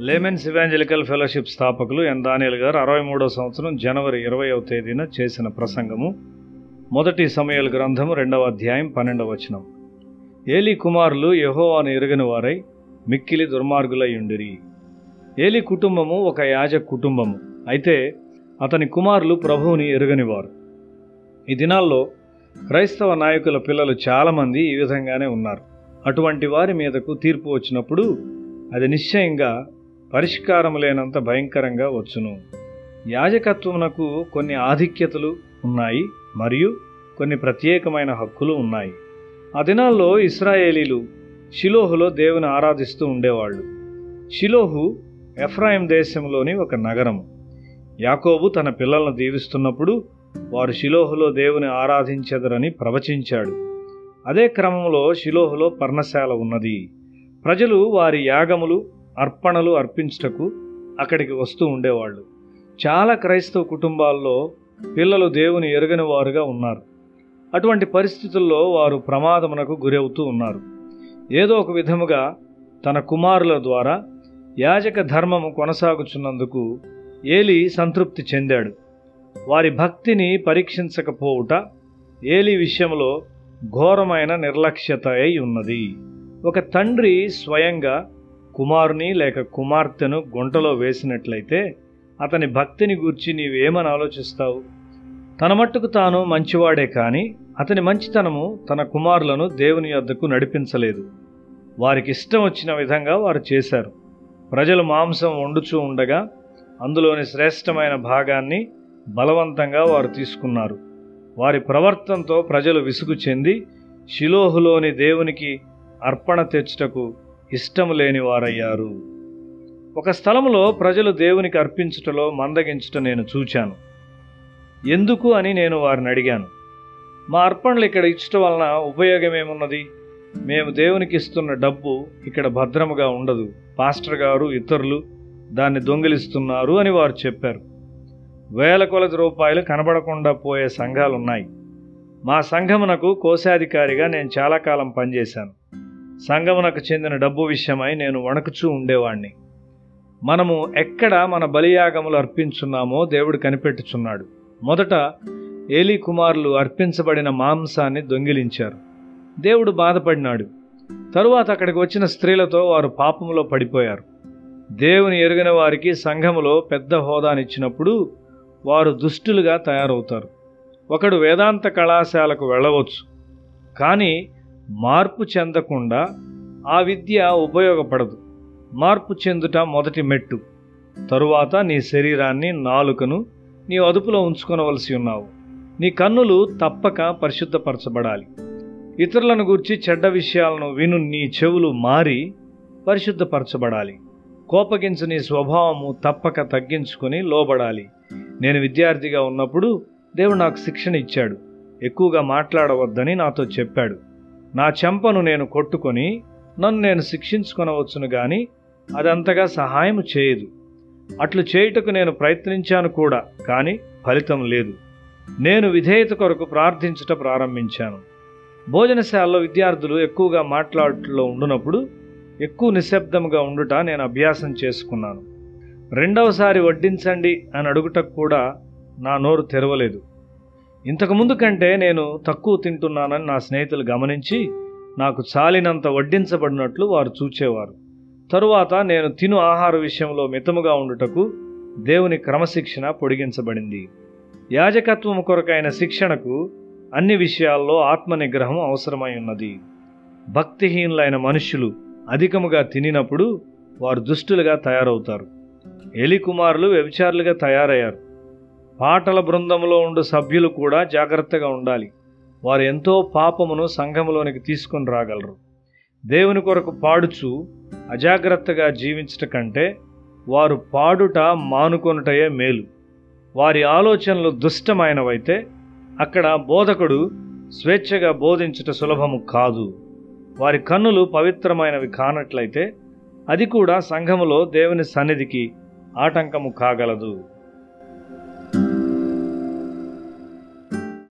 Laymen's evangelical fellowship స్థాపకులు ఎన్ దానియల్ గారు అరవై మూడో సంవత్సరం జనవరి ఇరవైవ తేదీన చేసిన ప్రసంగము. మొదటి సమయాల గ్రంథము రెండవ అధ్యాయం పన్నెండవ వచనం. ఏలి కుమారులు యహోవాను ఎరుగని వారై మిక్కిలి దుర్మార్గులయ్యుండిరి ఏలి కుటుంబము ఒక యాజ కుటుంబము. అయితే అతని కుమారులు ప్రభువుని ఎరుగనివారు ఈ దినాల్లో క్రైస్తవ నాయకుల పిల్లలు చాలామంది ఈ విధంగానే ఉన్నారు. అటువంటి వారి మీదకు తీర్పు వచ్చినప్పుడు అది నిశ్చయంగా పరిష్కారం లేనంత భయంకరంగా వచ్చును. యాజకత్వమునకు కొన్ని ఆధిక్యతలు ఉన్నాయి మరియు కొన్ని ప్రత్యేకమైన హక్కులు ఉన్నాయి. ఆ దినాల్లో ఇస్రాయేలీలు షిలోహులో దేవుని ఆరాధిస్తూ ఉండేవాళ్ళు. షిలోహు ఎఫ్రాయిం దేశంలోని ఒక నగరము. యాకోబు తన పిల్లలను దీవిస్తున్నప్పుడు వారు షిలోహులో దేవుని ఆరాధించెదరని ప్రవచించాడు. అదే క్రమంలో షిలోహులో పర్ణశాల ఉన్నది. ప్రజలు వారి యాగములు అర్పణలు అర్పించుటకు అక్కడికి వస్తూ ఉండేవాళ్ళు. చాలా క్రైస్తవ కుటుంబాల్లో పిల్లలు దేవుని ఎరుగని వారుగా ఉన్నారు. అటువంటి పరిస్థితుల్లో వారు ప్రమాదమునకు గురవుతూ ఉన్నారు. ఏదో ఒక విధముగా తన కుమారుల ద్వారా యాజక ధర్మము కొనసాగుచున్నందుకు ఏలి సంతృప్తి చెందాడు. వారి భక్తిని పరీక్షించకపోవుట ఏలి విషయంలో ఘోరమైన నిర్లక్ష్యత అయి ఉన్నది. ఒక తండ్రి స్వయంగా కుమారుని లేక కుమార్తెను గుంటలో వేసినట్లయితే అతని భక్తిని గూర్చి నీవేమని ఆలోచిస్తావు? తన మట్టుకు తాను మంచివాడే కానీ అతని మంచితనము తన కుమారులను దేవుని యొద్దకు నడిపించలేదు. వారికి ఇష్టం వచ్చిన విధంగా వారు చేశారు. ప్రజలు మాంసం వండుచూ ఉండగా అందులోని శ్రేష్టమైన భాగాన్ని బలవంతంగా వారు తీసుకున్నారు. వారి ప్రవర్తనతో ప్రజలు విసుగు చెంది షిలోహులోని దేవునికి అర్పణ తెచ్చుటకు ఇష్టం లేని వారయ్యారు. ఒక స్థలంలో ప్రజలు దేవునికి అర్పించుటలో మందగించుట నేను చూచాను. ఎందుకు అని నేను వారిని అడిగాను. మా అర్పణలు ఇక్కడ ఇచ్చట వలన ఉపయోగమేమున్నది? మేము దేవునికి ఇస్తున్న డబ్బు ఇక్కడ భద్రముగా ఉండదు. పాస్టర్ గారు ఇతరులు దాన్ని దొంగిలిస్తున్నారు అని వారు చెప్పారు. వేల కొలది రూపాయలు కనబడకుండా పోయే సంఘాలు ఉన్నాయి మా సంఘమునకు కోశాధికారిగా నేను చాలా కాలం పనిచేశాను. సంగమునకు చెందిన డబ్బు విషయమై నేను వణకుచూ ఉండేవాణ్ణి. మనము ఎక్కడ మన బలియాగములు అర్పించున్నామో దేవుడు కనిపెట్టుచున్నాడు. మొదట ఏలీ కుమారులు అర్పించబడిన మాంసాన్ని దొంగిలించారు. దేవుడు బాధపడినాడు. తరువాత అక్కడికి వచ్చిన స్త్రీలతో వారు పాపములో పడిపోయారు. దేవుని ఎరుగిన వారికి సంఘములో పెద్ద హోదానిచ్చినప్పుడు వారు దుష్టులుగా తయారవుతారు. ఒకడు వేదాంత కళాశాలకు వెళ్ళవచ్చు. కానీ మార్పు చెందకుండా ఆ విద్య ఉపయోగపడదు. మార్పు చెందుట మొదటి మెట్టు. తరువాత నీ శరీరాన్ని నాలుకను నీ అదుపులో ఉంచుకొనవలసి ఉన్నావు. నీ కన్నులు తప్పక పరిశుద్ధపరచబడాలి. ఇతరులను గూర్చి చెడ్డ విషయాలను విను నీ చెవులు మారి పరిశుద్ధపరచబడాలి. కోపగించు నీ స్వభావము తప్పక తగ్గించుకొని లోబడాలి. నేను విద్యార్థిగా ఉన్నప్పుడు దేవుడు నాకు శిక్షణ ఇచ్చాడు. ఎక్కువగా మాట్లాడవద్దని నాతో చెప్పాడు. నా చెంపను నేను కొట్టుకొని నన్ను నేను శిక్షించుకొనవచ్చును గాని అదంతగా సహాయం చేయదు. అట్లు చేయుటకు నేను ప్రయత్నించాను కూడా కానీ ఫలితం లేదు. నేను విధేయత కొరకు ప్రార్థించుట ప్రారంభించాను. భోజనశాలలో విద్యార్థులు ఎక్కువగా మాట్లాడుటలో ఉండునప్పుడు ఎక్కువ నిశ్శబ్దంగా ఉండుట నేను అభ్యాసం చేసుకున్నాను. రెండవసారి వడ్డించండి అని అడుగుటకు కూడా నా నోరు తెరవలేదు. ఇంతకుముందు కంటే నేను తక్కువ తింటున్నానని నా స్నేహితులు గమనించి నాకు చాలినంత వడ్డించబడినట్లు వారు చూచేవారు. తరువాత నేను తిను ఆహార విషయంలో మితముగా ఉండుటకు దేవుని క్రమశిక్షణ పొడిగించబడింది. యాజకత్వం కొరకైన శిక్షణకు అన్ని విషయాల్లో ఆత్మ నిగ్రహం అవసరమై ఉన్నది. భక్తిహీనులైన మనుష్యులు అధికముగా తినినప్పుడు వారు దుష్టులుగా తయారవుతారు. ఎలి కుమారులు వ్యభిచారులుగా తయారయ్యారు. పాటల బృందంలో ఉండు సభ్యులు కూడా జాగ్రత్తగా ఉండాలి. వారు ఎంతో పాపమును సంఘములోనికి తీసుకొని రాగలరు. దేవుని కొరకు పాడుచు అజాగ్రత్తగా జీవించట కంటే వారు పాడుట మానుకొనుటయే మేలు. వారి ఆలోచనలు దుష్టమైనవైతే అక్కడ బోధకుడు స్వేచ్ఛగా బోధించుట సులభము కాదు. వారి కన్నులు పవిత్రమైనవి కానట్లయితే అది కూడా సంఘములో దేవుని సన్నిధికి ఆటంకము కాగలదు.